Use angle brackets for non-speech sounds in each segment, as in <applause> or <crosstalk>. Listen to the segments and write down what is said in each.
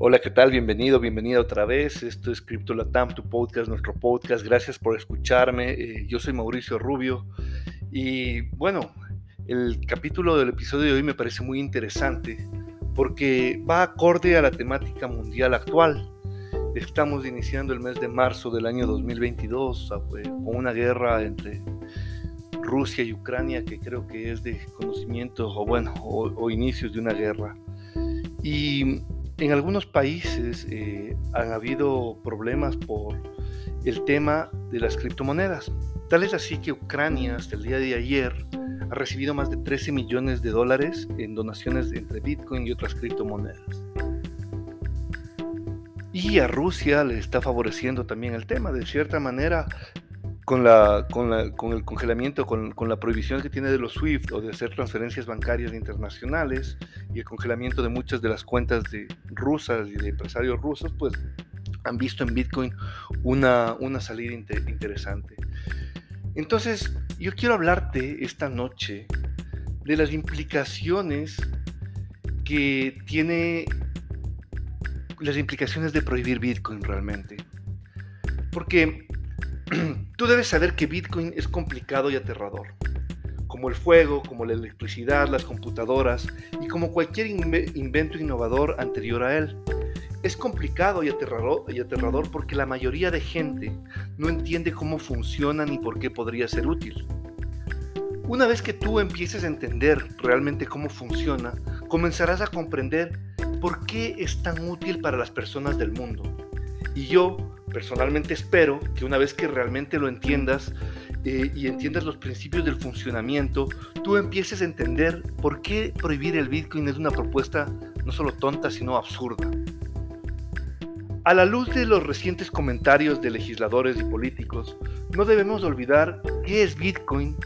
Hola, ¿qué tal? Bienvenido, bienvenida otra vez. Esto es Crypto Latam, tu podcast, nuestro podcast. Gracias por escucharme. Eh, yo soy Mauricio Rubio y bueno, el capítulo del episodio de hoy me parece muy interesante porque va acorde a la temática mundial actual. Estamos iniciando el mes de marzo del año 2022 ah, pues, con una guerra entre Rusia y Ucrania que creo que es de conocimiento o bueno, o inicios de una guerra. Y en algunos países eh, han habido problemas por el tema de las criptomonedas. Tal es así que Ucrania hasta el día de ayer ha recibido más de 13 millones de dólares en donaciones entre Bitcoin y otras criptomonedas. Y a Rusia le está favoreciendo también el tema. De cierta manera, con, la, con, la, con el congelamiento, con, con, la prohibición que tiene de los SWIFT o de hacer transferencias bancarias internacionales y el congelamiento de muchas de las cuentas de rusas y de empresarios rusos, pues han visto en Bitcoin una, una salida interesante. Entonces, yo quiero hablarte esta noche de las implicaciones que tiene las implicaciones de prohibir Bitcoin realmente. Porque <clears throat> Tú debes saber que Bitcoin es complicado y aterrador, como el fuego, como la electricidad, las computadoras y como cualquier invento innovador anterior a él. Es complicado y aterrador, y aterrador porque la mayoría de gente no entiende cómo funciona ni por qué podría ser útil. Una vez que tú empieces a entender realmente cómo funciona, comenzarás a comprender por qué es tan útil para las personas del mundo. Y yo personalmente espero que una vez que realmente lo entiendas eh, y entiendas los principios del funcionamiento, tú empieces a entender por qué prohibir el Bitcoin es una propuesta no solo tonta, sino absurda. A la luz de los recientes comentarios de legisladores y políticos, no debemos olvidar qué es Bitcoin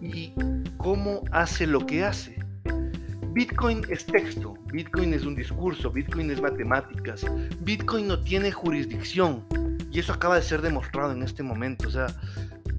y cómo hace lo que hace. Bitcoin es texto, Bitcoin es un discurso, Bitcoin es matemáticas, Bitcoin no tiene jurisdicción y eso acaba de ser demostrado en este momento. O sea,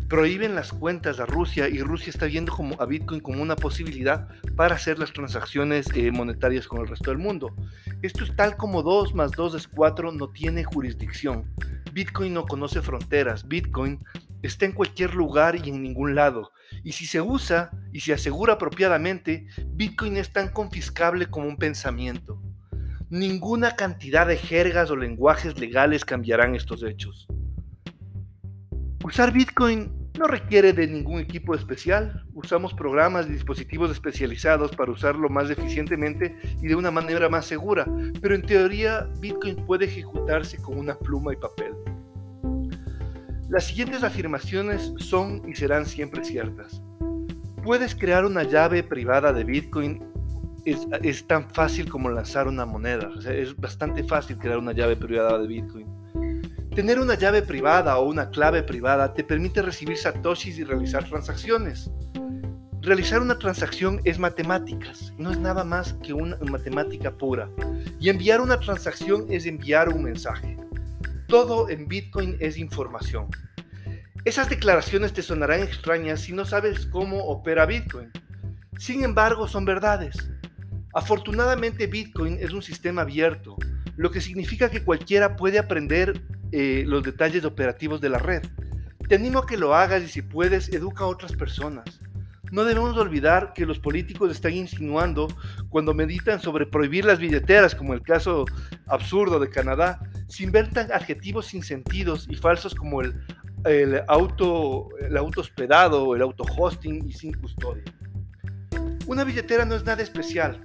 prohíben las cuentas a Rusia y Rusia está viendo como a Bitcoin como una posibilidad para hacer las transacciones eh, monetarias con el resto del mundo. Esto es tal como 2 más 2 es 4, no tiene jurisdicción. Bitcoin no conoce fronteras, Bitcoin está en cualquier lugar y en ningún lado. Y si se usa y se asegura apropiadamente, Bitcoin es tan confiscable como un pensamiento. Ninguna cantidad de jergas o lenguajes legales cambiarán estos hechos. Usar Bitcoin no requiere de ningún equipo especial. Usamos programas y dispositivos especializados para usarlo más eficientemente y de una manera más segura. Pero en teoría, Bitcoin puede ejecutarse con una pluma y papel. Las siguientes afirmaciones son y serán siempre ciertas. Puedes crear una llave privada de Bitcoin. Es, tan fácil como lanzar una moneda. es bastante fácil crear una llave privada de Bitcoin. Tener una llave privada o una clave privada te permite recibir satoshis y realizar transacciones. Realizar una transacción es matemáticas, no es nada más que una matemática pura. Y enviar una transacción es enviar un mensaje. Todo en Bitcoin es información. Esas declaraciones te sonarán extrañas si no sabes cómo opera Bitcoin. Sin embargo, son verdades. Afortunadamente Bitcoin es un sistema abierto, lo que significa que cualquiera puede aprender eh, los detalles operativos de la red. Te animo a que lo hagas y si puedes, educa a otras personas. No debemos olvidar que los políticos están insinuando cuando meditan sobre prohibir las billeteras, como el caso absurdo de Canadá, se inventan adjetivos sin sentidos y falsos como el, auto, el auto hospedado, el auto hosting y sin custodia. Una billetera no es nada especial.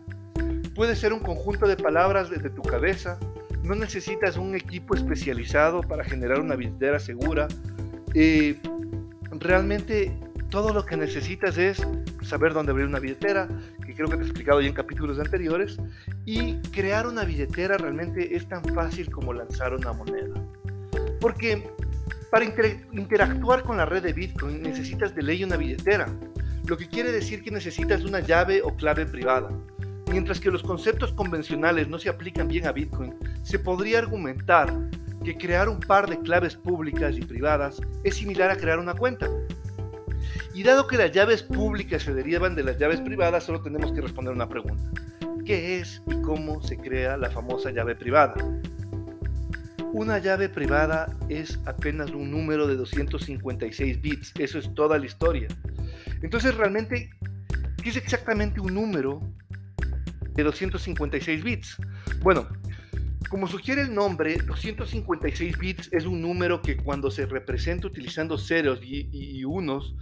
Puede ser un conjunto de palabras desde tu cabeza. No necesitas un equipo especializado para generar una billetera segura. Eh, realmente todo lo que necesitas es saber dónde abrir una billetera, que creo que te he explicado ya en capítulos anteriores, y crear una billetera realmente es tan fácil como lanzar una moneda. Porque para interactuar con la red de Bitcoin necesitas de ley una billetera, lo que quiere decir que necesitas una llave o clave privada. Mientras que los conceptos convencionales no se aplican bien a Bitcoin, se podría argumentar que crear un par de claves públicas y privadas es similar a crear una cuenta. Y dado que las llaves públicas se derivan de las llaves privadas, solo tenemos que responder una pregunta. Qué es y cómo se crea la famosa llave privada. Una llave privada es apenas un número de 256 bits, eso es toda la historia. Entonces realmente, ¿qué es exactamente un número de 256 bits? Bueno, como sugiere el nombre, 256 bits es un número que cuando se representa utilizando ceros y, unos,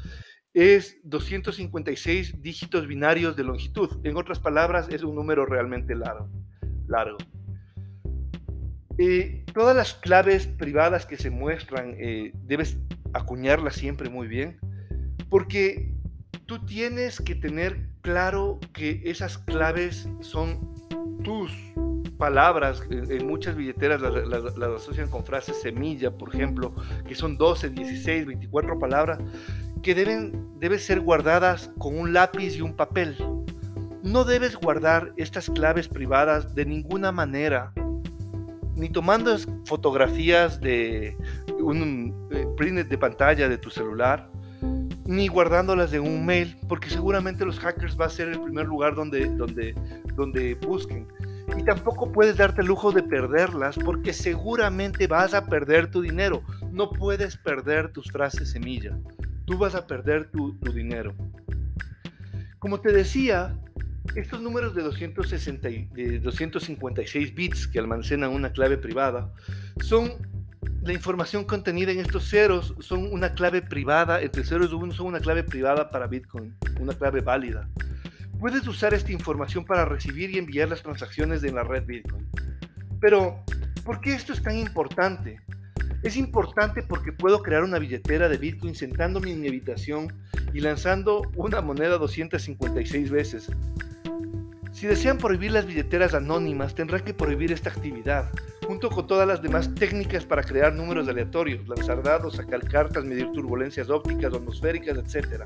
es 256 dígitos binarios de longitud. En otras palabras, es un número realmente largo. largo. Eh, todas las claves privadas que se muestran eh, debes acuñarlas siempre muy bien, porque tú tienes que tener claro que esas claves son tus palabras. En, muchas billeteras las, asocian con frases semilla, por ejemplo, que son 12, 16, 24 palabras, que deben, deben ser guardadas con un lápiz y un papel. No debes guardar estas claves privadas de ninguna manera ni tomando fotografías de un eh, print de pantalla de tu celular, ni guardándolas de un mail, porque seguramente los hackers va a ser el primer lugar donde, donde, donde busquen. Y tampoco puedes darte el lujo de perderlas porque seguramente vas a perder tu dinero. No puedes perder tus frases semilla. Tú vas a perder tu, dinero. Como te decía, estos números de, 260, de 256 bits que almacenan una clave privada son la información contenida en estos ceros, son una clave privada, entre ceros y unos son una clave privada para Bitcoin, una clave válida. Puedes usar esta información para recibir y enviar las transacciones de la red Bitcoin. Pero, ¿por qué esto es tan importante? Es importante porque puedo crear una billetera de Bitcoin sentándome en mi habitación y lanzando una moneda 256 veces, si desean prohibir las billeteras anónimas, tendrán que prohibir esta actividad, junto con todas las demás técnicas para crear números aleatorios, lanzar dados, sacar cartas, medir turbulencias ópticas atmosféricas, etc.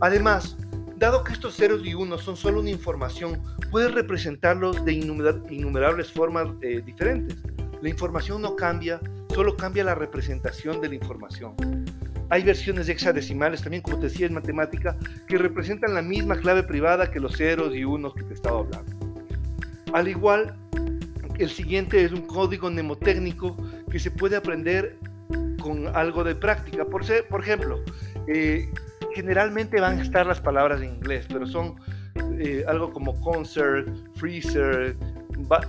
Además, dado que estos ceros y unos son solo una información, puedes representarlos de innumerables formas eh, diferentes. La información no cambia, solo cambia la representación de la información. Hay versiones hexadecimales también, como te decía en matemática, que representan la misma clave privada que los ceros y unos que te estaba hablando. Al igual, el siguiente es un código mnemotécnico que se puede aprender con algo de práctica. Por, ser, por ejemplo, eh, generalmente van a estar las palabras en inglés, pero son eh, algo como concert, freezer,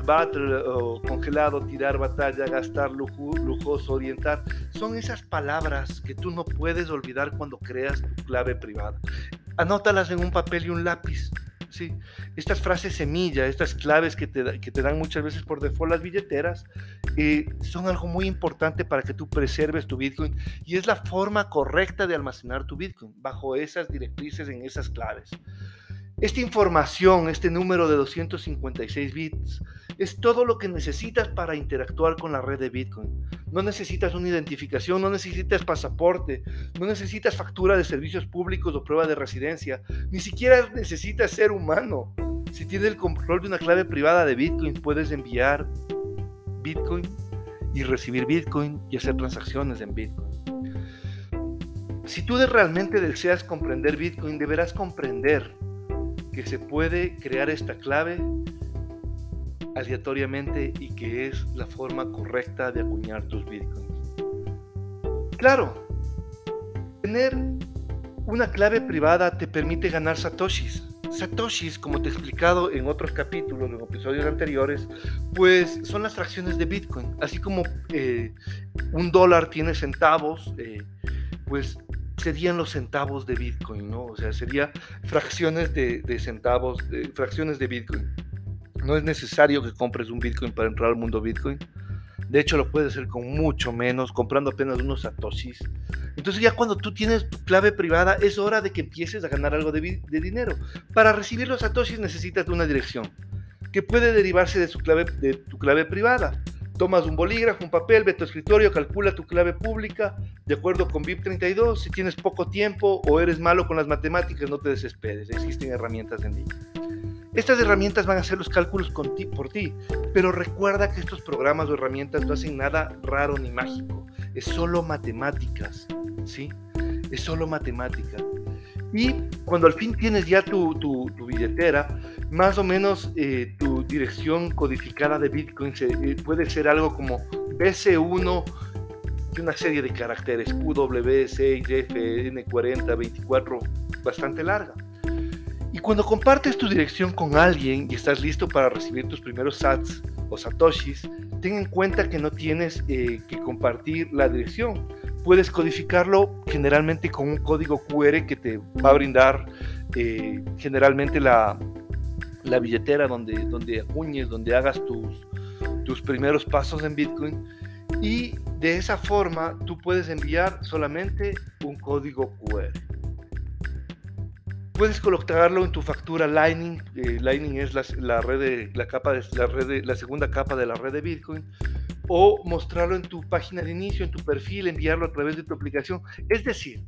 battle o congelado, tirar batalla, gastar lujoso, orientar, son esas palabras que tú no puedes olvidar cuando creas tu clave privada. Anótalas en un papel y un lápiz. ¿Sí? Estas frases semilla, estas claves que te, que te dan muchas veces por default las billeteras, eh, son algo muy importante para que tú preserves tu Bitcoin y es la forma correcta de almacenar tu Bitcoin bajo esas directrices en esas claves. Esta información, este número de 256 bits, es todo lo que necesitas para interactuar con la red de Bitcoin. No necesitas una identificación, no necesitas pasaporte, no necesitas factura de servicios públicos o prueba de residencia, ni siquiera necesitas ser humano. Si tienes el control de una clave privada de Bitcoin, puedes enviar Bitcoin y recibir Bitcoin y hacer transacciones en Bitcoin. Si tú realmente deseas comprender Bitcoin, deberás comprender que se puede crear esta clave aleatoriamente y que es la forma correcta de acuñar tus bitcoins. Claro, tener una clave privada te permite ganar satoshis. Satoshis, como te he explicado en otros capítulos, en episodios anteriores, pues son las fracciones de Bitcoin. Así como eh, un dólar tiene centavos, eh, pues serían los centavos de Bitcoin, ¿no? O sea, sería fracciones de, centavos, fracciones de Bitcoin. No es necesario que compres un Bitcoin para entrar al mundo Bitcoin. De hecho, lo puedes hacer con mucho menos, comprando apenas unos satoshis. Entonces ya cuando tú tienes clave privada, es hora de que empieces a ganar algo de, dinero. Para recibir los satoshis necesitas una dirección, que puede derivarse de, tu clave privada. Tomas un bolígrafo, un papel, ve tu escritorio, calcula tu clave pública de acuerdo con BIP32. Si tienes poco tiempo o eres malo con las matemáticas, no te desesperes, existen herramientas en línea. Estas herramientas van a hacer los cálculos por ti, pero recuerda que estos programas o herramientas no hacen nada raro ni mágico, es solo matemáticas, ¿sí? Es solo matemática. Y cuando al fin tienes ya tu, tu billetera, más o menos eh, tu dirección codificada de Bitcoin eh, puede ser algo como BC1 de una serie de caracteres, QW6, FN40, 24, bastante larga. Y cuando compartes tu dirección con alguien y estás listo para recibir tus primeros sats o satoshis, ten en cuenta que no tienes eh, que compartir la dirección. Puedes codificarlo generalmente con un código QR que te va a brindar eh, generalmente la, la, billetera donde, donde acuñes, donde hagas tus, tus primeros pasos en Bitcoin. Y de esa forma tú puedes enviar solamente un código QR. Puedes colocarlo en tu factura Lightning. Eh, Lightning es la, red de, la, capa de, la, red la segunda capa de la red de Bitcoin. O mostrarlo en tu página de inicio, en tu perfil, enviarlo a través de tu aplicación. Es decir,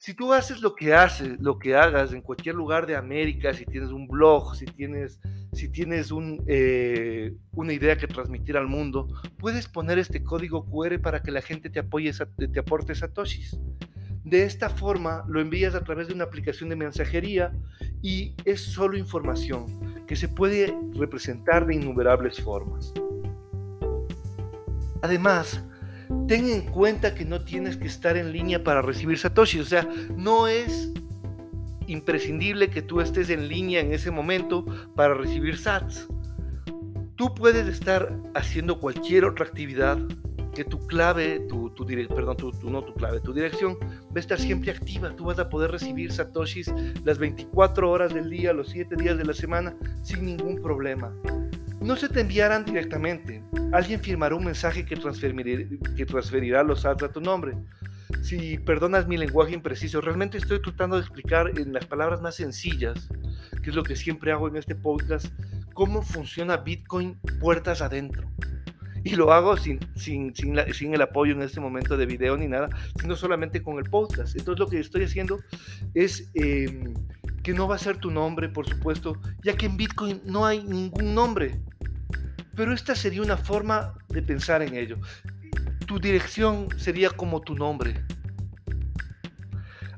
si tú haces lo que haces, lo que hagas en cualquier lugar de América, si tienes un blog, si tienes, si tienes un, eh, una idea que transmitir al mundo, puedes poner este código QR para que la gente te apoye, te aporte satoshis. De esta forma lo envías a través de una aplicación de mensajería y es solo información que se puede representar de innumerables formas. Además, ten en cuenta que no tienes que estar en línea para recibir Satoshi, o sea, no es imprescindible que tú estés en línea en ese momento para recibir sats. Tú puedes estar haciendo cualquier otra actividad que tu clave, tu, tu perdón, tu, no tu clave, tu dirección va a estar siempre activa. Tú vas a poder recibir satoshis las 24 horas del día, los 7 días de la semana, sin ningún problema. No se te enviarán directamente. Alguien firmará un mensaje que que transferirá los sats a tu nombre. Si perdonas mi lenguaje impreciso, realmente estoy tratando de explicar en las palabras más sencillas, que es lo que siempre hago en este podcast, cómo funciona Bitcoin puertas adentro y lo hago sin, sin, sin, el apoyo en este momento de video ni nada, sino solamente con el podcast. Entonces lo que estoy haciendo es em, que no va a ser tu nombre, por supuesto, ya que en Bitcoin no hay ningún nombre. Pero esta sería una forma de pensar en ello. Tu dirección sería como tu nombre,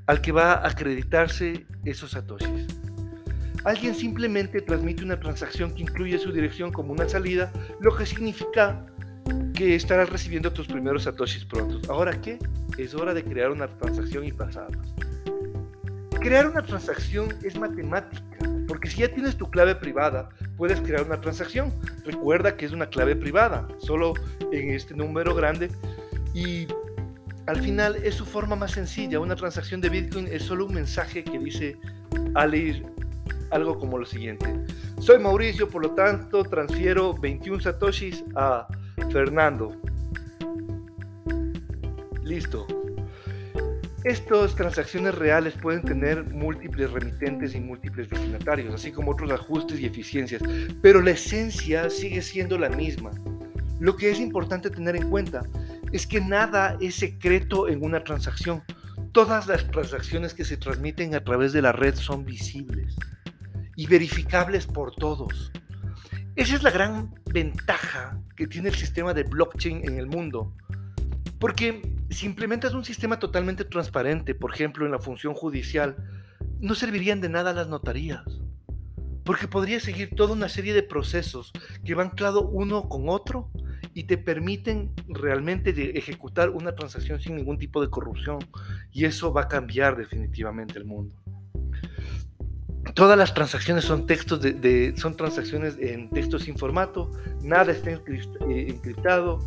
al que va a acreditarse esos satoshis. Alguien simplemente transmite una transacción que incluye su dirección como una salida, lo que significa que estarás recibiendo tus primeros satoshis prontos. ¿Ahora qué? Es hora de crear una transacción y pasarlas. Crear una transacción es matemática, porque si ya tienes tu clave privada, puedes crear una transacción. Recuerda que es una clave privada, solo en este número grande y al final es su forma más sencilla. Una transacción de Bitcoin es solo un mensaje que dice Ali algo como lo siguiente. Soy Mauricio, por lo tanto transfiero 21 satoshis a Fernando. Listo. Estas transacciones reales pueden tener múltiples remitentes y múltiples destinatarios, así como otros ajustes y eficiencias, pero la esencia sigue siendo la misma. Lo que es importante tener en cuenta es que nada es secreto en una transacción. Todas las transacciones que se transmiten a través de la red son visibles y verificables por todos. Esa es la gran ventaja que tiene el sistema de blockchain en el mundo. Porque si implementas un sistema totalmente transparente, por ejemplo en la función judicial, no servirían de nada las notarías. Porque podrías seguir toda una serie de procesos que van claro uno con otro y te permiten realmente ejecutar una transacción sin ningún tipo de corrupción. Y eso va a cambiar definitivamente el mundo todas las transacciones son textos de, son transacciones en texto sin formato, nada está eh, encriptado.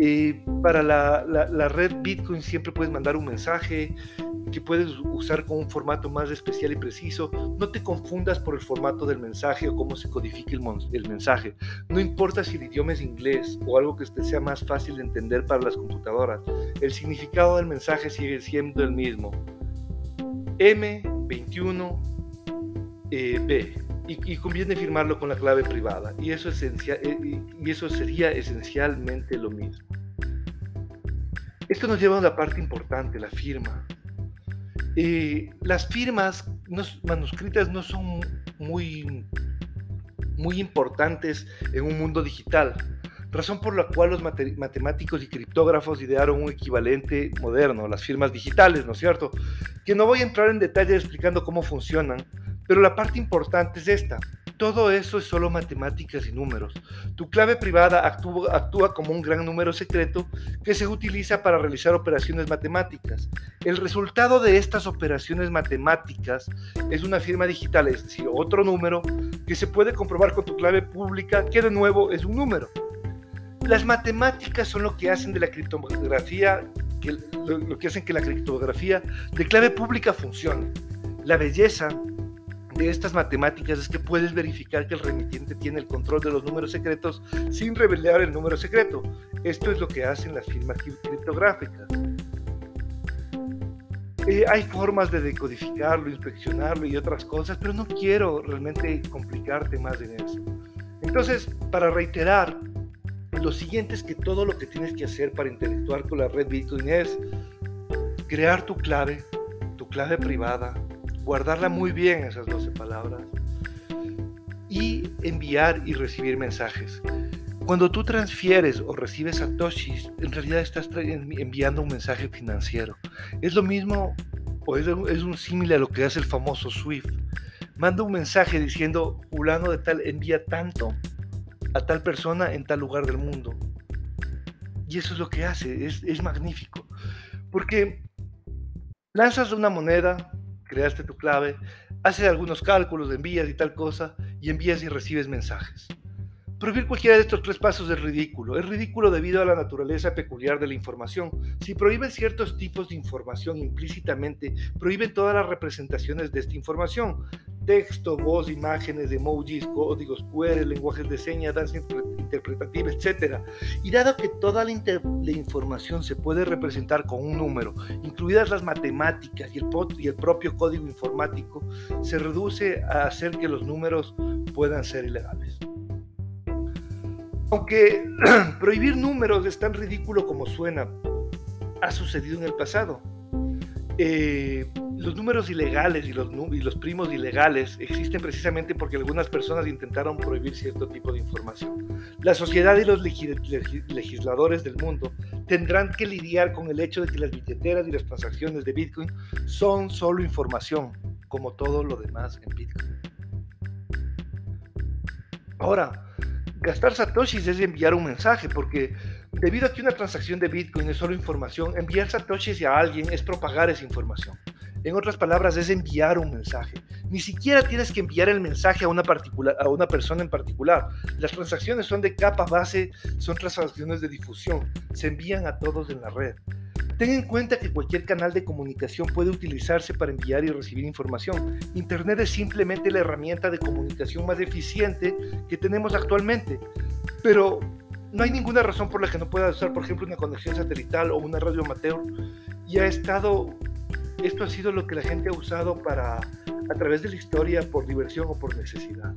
Eh, para la, red Bitcoin siempre puedes mandar un mensaje que puedes usar con un formato más especial y preciso. No te confundas por el formato del mensaje o cómo se codifica el, el mensaje. No importa si el idioma es inglés o algo que sea más fácil de entender para las computadoras. El significado del mensaje sigue siendo el mismo. M21 eh, B. Y, conviene firmarlo con la clave privada. Y eso, eh, y eso sería esencialmente lo mismo. Esto nos lleva a la parte importante, la firma. Eh, las firmas manuscritas no son muy, muy importantes en un mundo digital, razón por la cual los matemáticos y criptógrafos idearon un equivalente moderno, las firmas digitales, ¿no es cierto? Que no voy a entrar en detalle explicando cómo funcionan, pero la parte importante es esta. todo eso es solo matemáticas y números. Tu clave privada actúa, actúa, como un gran número secreto que se utiliza para realizar operaciones matemáticas. El resultado de estas operaciones matemáticas es una firma digital, es decir, otro número que se puede comprobar con tu clave pública, que de nuevo es un número. Las matemáticas son lo que hacen de la criptografía, que, lo que hacen que la criptografía de clave pública funcione. La belleza de estas matemáticas es que puedes verificar que el remitiente tiene el control de los números secretos sin revelar el número secreto. Esto es lo que hacen las firmas criptográficas. Eh, hay formas de decodificarlo, inspeccionarlo y otras cosas, pero no quiero realmente complicarte más en eso. Entonces, para reiterar, lo siguiente es que todo lo que tienes que hacer para interactuar con la red Bitcoin es crear tu clave, tu clave privada, guardarla muy bien, esas 12 palabras, y enviar y recibir mensajes. Cuando tú transfieres o recibes satoshis, en realidad estás enviando un mensaje financiero. Es lo mismo o es, un símil a lo que hace el famoso SWIFT. Manda un mensaje diciendo, fulano de tal envía tanto a tal persona en tal lugar del mundo. Y eso es lo que hace, es, es magnífico. Porque lanzas una moneda, creaste tu clave, haces algunos cálculos, envías y tal cosa, y envías y recibes mensajes. Prohibir cualquiera de estos tres pasos es ridículo. Es ridículo debido a la naturaleza peculiar de la información. Si prohíben ciertos tipos de información implícitamente, prohíben todas las representaciones de esta información. Texto, voz, imágenes, emojis, códigos QR, lenguajes de señas, danza interpretativa, etc. Y dado que toda la, la, información se puede representar con un número, incluidas las matemáticas y el, y el propio código informático, se reduce a hacer que los números puedan ser ilegales. Aunque <clears throat> prohibir números es tan ridículo como suena, ha sucedido en el pasado. Eh, los números ilegales y los, primos ilegales existen precisamente porque algunas personas intentaron prohibir cierto tipo de información. La sociedad y los legisladores del mundo tendrán que lidiar con el hecho de que las billeteras y las transacciones de Bitcoin son solo información, como todo lo demás en Bitcoin. Ahora, gastar satoshis es enviar un mensaje, porque debido a que una transacción de Bitcoin es solo información, enviar satoshis a alguien es propagar esa información. En otras palabras, es enviar un mensaje. Ni siquiera tienes que enviar el mensaje a una, particular, a una persona en particular. Las transacciones son de capa base, son transacciones de difusión. Se envían a todos en la red. Ten en cuenta que cualquier canal de comunicación puede utilizarse para enviar y recibir información. Internet es simplemente la herramienta de comunicación más eficiente que tenemos actualmente. Pero no hay ninguna razón por la que no pueda usar, por ejemplo, una conexión satelital o una radio amateur. Y ha estado, esto ha sido lo que la gente ha usado para, a través de la historia, por diversión o por necesidad.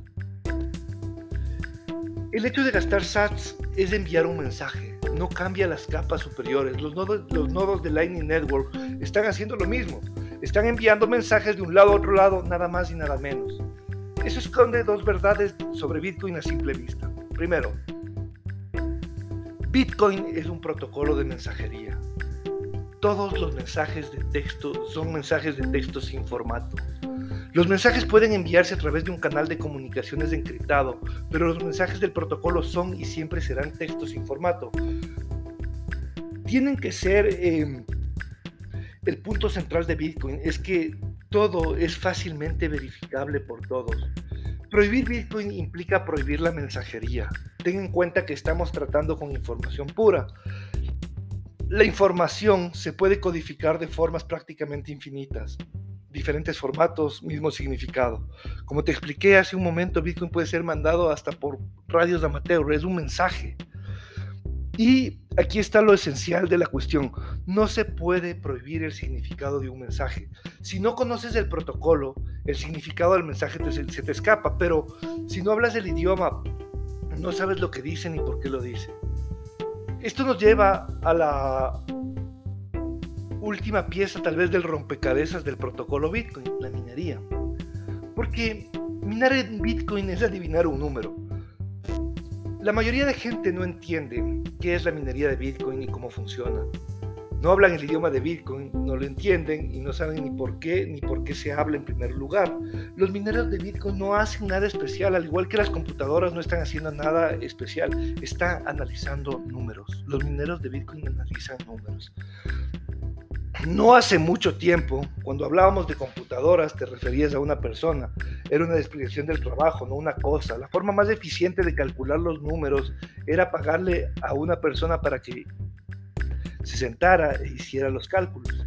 El hecho de gastar sats es enviar un mensaje, no cambia las capas superiores. Los nodos, los nodos de Lightning Network están haciendo lo mismo, están enviando mensajes de un lado a otro lado, nada más y nada menos. Eso esconde dos verdades sobre Bitcoin a simple vista. Primero, Bitcoin es un protocolo de mensajería. Todos los mensajes de texto son mensajes de texto sin formato. Los mensajes pueden enviarse a través de un canal de comunicaciones encriptado, pero los mensajes del protocolo son y siempre serán textos sin formato. Tienen que ser em, el punto central de Bitcoin, es que todo es fácilmente verificable por todos. Prohibir Bitcoin implica prohibir la mensajería. Ten en cuenta que estamos tratando con información pura. La información se puede codificar de formas prácticamente infinitas diferentes formatos, mismo significado. Como te expliqué hace un momento, Bitcoin puede ser mandado hasta por radios amateur, es un mensaje. Y aquí está lo esencial de la cuestión. No se puede prohibir el significado de un mensaje. Si no conoces el protocolo, el significado del mensaje se te escapa, pero si no hablas el idioma, no sabes lo que dice ni por qué lo dice. Esto nos lleva a la última pieza tal vez del rompecabezas del protocolo Bitcoin, la minería. Porque minar en Bitcoin es adivinar un número. La mayoría de gente no entiende qué es la minería de Bitcoin y cómo funciona. No hablan el idioma de Bitcoin, no lo entienden y no saben ni por qué ni por qué se habla en primer lugar. Los mineros de Bitcoin no hacen nada especial, al igual que las computadoras no están haciendo nada especial, están analizando números. Los mineros de Bitcoin analizan números. No hace mucho tiempo, cuando hablábamos de computadoras, te referías a una persona. Era una descripción del trabajo, no una cosa. La forma más eficiente de calcular los números era pagarle a una persona para que se sentara e hiciera los cálculos.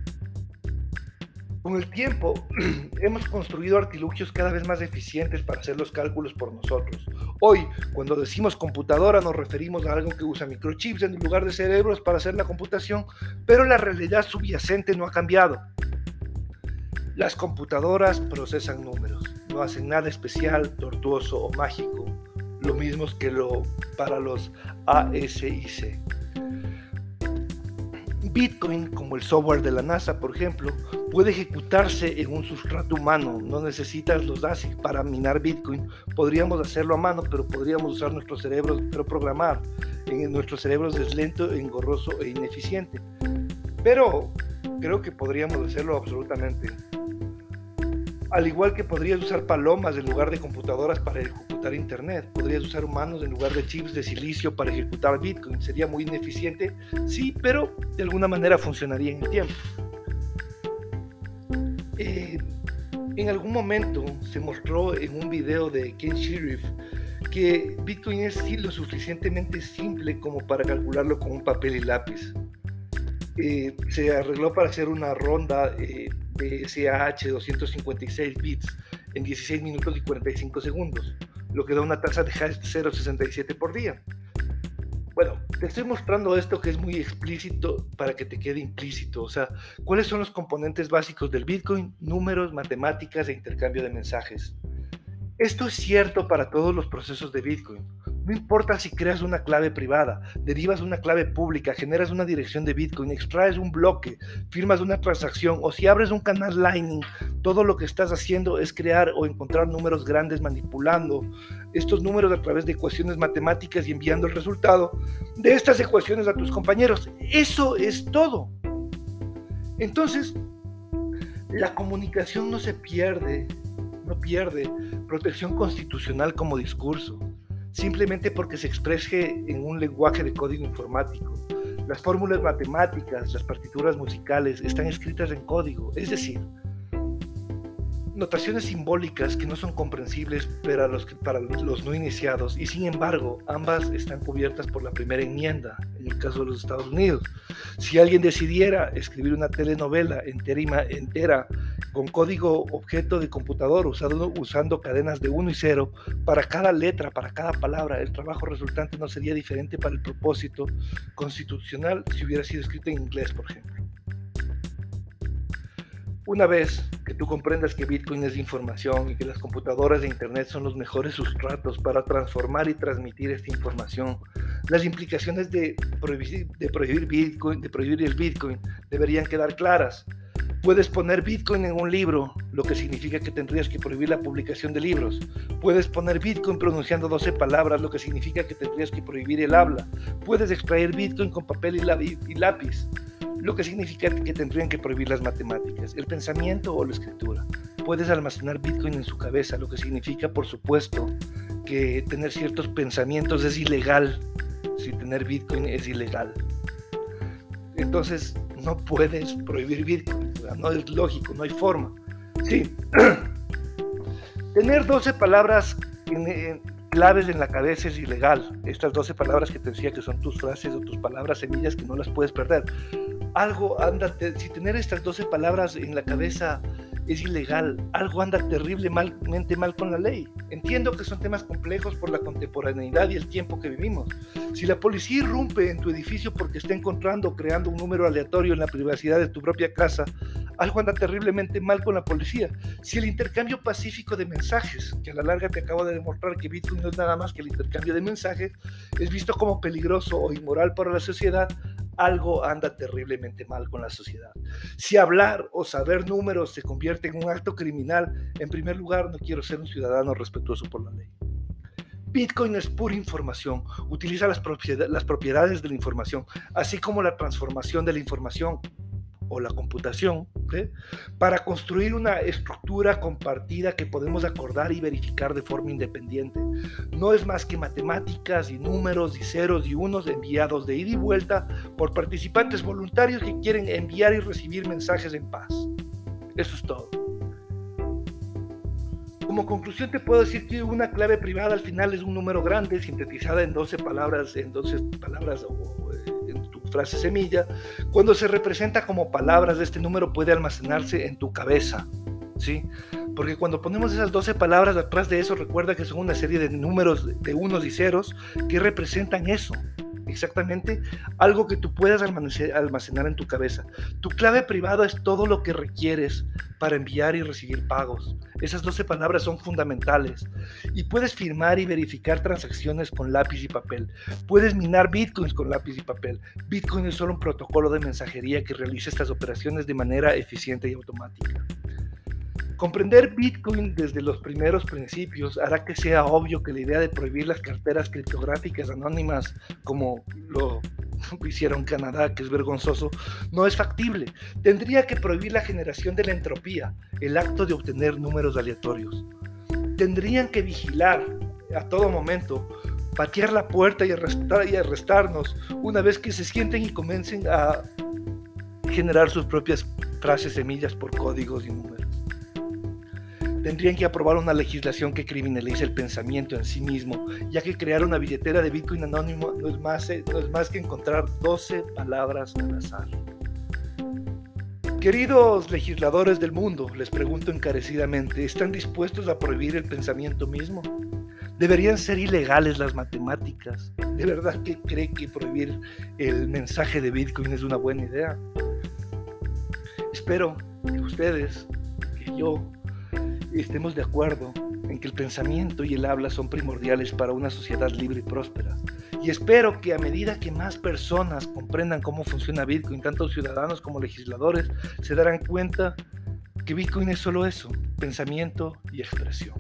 Con el tiempo <clears throat> hemos construido artilugios cada vez más eficientes para hacer los cálculos por nosotros. Hoy, cuando decimos computadora, nos referimos a algo que usa microchips en lugar de cerebros para hacer la computación, pero la realidad subyacente no ha cambiado. Las computadoras procesan números, no hacen nada especial, tortuoso o mágico, lo mismo que lo para los ASIC. Bitcoin, como el software de la NASA, por ejemplo, puede ejecutarse en un sustrato humano. No necesitas los ASIC para minar Bitcoin. Podríamos hacerlo a mano, pero podríamos usar nuestros cerebros, pero programar. En nuestros cerebros es lento, engorroso e ineficiente. Pero creo que podríamos hacerlo absolutamente. Al igual que podrías usar palomas en lugar de computadoras para Internet, podrías usar humanos en lugar de chips de silicio para ejecutar Bitcoin. Sería muy ineficiente, sí, pero de alguna manera funcionaría en el tiempo. Eh, en algún momento se mostró en un video de Ken Sheriff que Bitcoin es lo suficientemente simple como para calcularlo con un papel y lápiz. Eh, se arregló para hacer una ronda eh, de SAH 256 bits en 16 minutos y 45 segundos, lo que da una tasa de hash 0.67 por día. Bueno, te estoy mostrando esto que es muy explícito para que te quede implícito. O sea, ¿cuáles son los componentes básicos del Bitcoin? Números, matemáticas e intercambio de mensajes. Esto es cierto para todos los procesos de Bitcoin. No importa si creas una clave privada, derivas una clave pública, generas una dirección de Bitcoin, extraes un bloque, firmas una transacción o si abres un canal Lightning, todo lo que estás haciendo es crear o encontrar números grandes manipulando estos números a través de ecuaciones matemáticas y enviando el resultado de estas ecuaciones a tus compañeros. Eso es todo. Entonces, la comunicación no se pierde, no pierde protección constitucional como discurso simplemente porque se exprese en un lenguaje de código informático. Las fórmulas matemáticas, las partituras musicales están escritas en código, es decir, notaciones simbólicas que no son comprensibles para los, para los no iniciados y sin embargo ambas están cubiertas por la primera enmienda en el caso de los Estados Unidos. Si alguien decidiera escribir una telenovela entera, entera con código objeto de computador usando, usando cadenas de 1 y 0 para cada letra, para cada palabra, el trabajo resultante no sería diferente para el propósito constitucional si hubiera sido escrito en inglés, por ejemplo. Una vez que tú comprendas que Bitcoin es información y que las computadoras de Internet son los mejores sustratos para transformar y transmitir esta información, las implicaciones de prohibir, Bitcoin, de prohibir el Bitcoin deberían quedar claras. Puedes poner Bitcoin en un libro, lo que significa que tendrías que prohibir la publicación de libros. Puedes poner Bitcoin pronunciando 12 palabras, lo que significa que tendrías que prohibir el habla. Puedes extraer Bitcoin con papel y lápiz lo que significa que tendrían que prohibir las matemáticas, el pensamiento o la escritura. Puedes almacenar Bitcoin en su cabeza, lo que significa, por supuesto, que tener ciertos pensamientos es ilegal. Si tener Bitcoin es ilegal. Entonces, no puedes prohibir Bitcoin. No es lógico, no hay forma. Sí. <clears throat> tener 12 palabras claves en la cabeza es ilegal. Estas 12 palabras que te decía que son tus frases o tus palabras semillas que no las puedes perder algo anda, si tener estas 12 palabras en la cabeza es ilegal, algo anda terriblemente mal con la ley. Entiendo que son temas complejos por la contemporaneidad y el tiempo que vivimos. Si la policía irrumpe en tu edificio porque está encontrando o creando un número aleatorio en la privacidad de tu propia casa, algo anda terriblemente mal con la policía. Si el intercambio pacífico de mensajes, que a la larga te acabo de demostrar que Bitcoin no es nada más que el intercambio de mensajes, es visto como peligroso o inmoral para la sociedad, algo anda terriblemente mal con la sociedad. Si hablar o saber números se convierte en un acto criminal, en primer lugar no quiero ser un ciudadano respetuoso por la ley. Bitcoin es pura información, utiliza las, propiedades de la información, así como la transformación de la información o la computación, para construir una estructura compartida que podemos acordar y verificar de forma independiente. No es más que matemáticas y números y ceros y unos enviados de ida y vuelta por participantes voluntarios que quieren enviar y recibir mensajes en paz. Eso es todo. Como conclusión te puedo decir que una clave privada al final es un número grande sintetizada en 12 palabras, en 12 palabras o frase semilla, cuando se representa como palabras este número puede almacenarse en tu cabeza, ¿sí? Porque cuando ponemos esas 12 palabras atrás de eso, recuerda que son una serie de números de unos y ceros que representan eso, exactamente algo que tú puedas almacenar en tu cabeza. Tu clave privada es todo lo que requieres para enviar y recibir pagos. Esas 12 palabras son fundamentales y puedes firmar y verificar transacciones con lápiz y papel. Puedes minar bitcoins con lápiz y papel. Bitcoin es solo un protocolo de mensajería que realiza estas operaciones de manera eficiente y automática. Comprender Bitcoin desde los primeros principios hará que sea obvio que la idea de prohibir las carteras criptográficas anónimas, como lo <laughs> hicieron Canadá, que es vergonzoso, no es factible. Tendría que prohibir la generación de la entropía, el acto de obtener números aleatorios. Tendrían que vigilar a todo momento, patear la puerta y, arrestar, y arrestarnos una vez que se sienten y comiencen a generar sus propias frases semillas por códigos y números tendrían que aprobar una legislación que criminalice el pensamiento en sí mismo, ya que crear una billetera de Bitcoin anónimo no es más, eh, no es más que encontrar 12 palabras al azar. Queridos legisladores del mundo, les pregunto encarecidamente, ¿están dispuestos a prohibir el pensamiento mismo? ¿Deberían ser ilegales las matemáticas? ¿De verdad que cree que prohibir el mensaje de Bitcoin es una buena idea? Espero que ustedes, que yo, estemos de acuerdo en que el pensamiento y el habla son primordiales para una sociedad libre y próspera. Y espero que a medida que más personas comprendan cómo funciona Bitcoin, tanto ciudadanos como legisladores, se darán cuenta que Bitcoin es solo eso, pensamiento y expresión.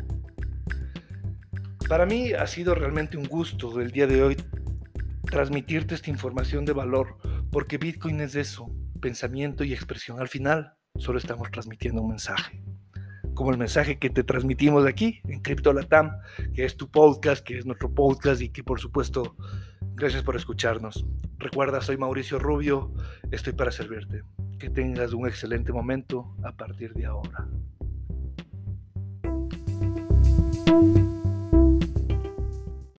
Para mí ha sido realmente un gusto el día de hoy transmitirte esta información de valor, porque Bitcoin es eso, pensamiento y expresión. Al final, solo estamos transmitiendo un mensaje como el mensaje que te transmitimos aquí en CryptoLatam, que es tu podcast, que es nuestro podcast y que por supuesto, gracias por escucharnos. Recuerda, soy Mauricio Rubio, estoy para servirte. Que tengas un excelente momento a partir de ahora.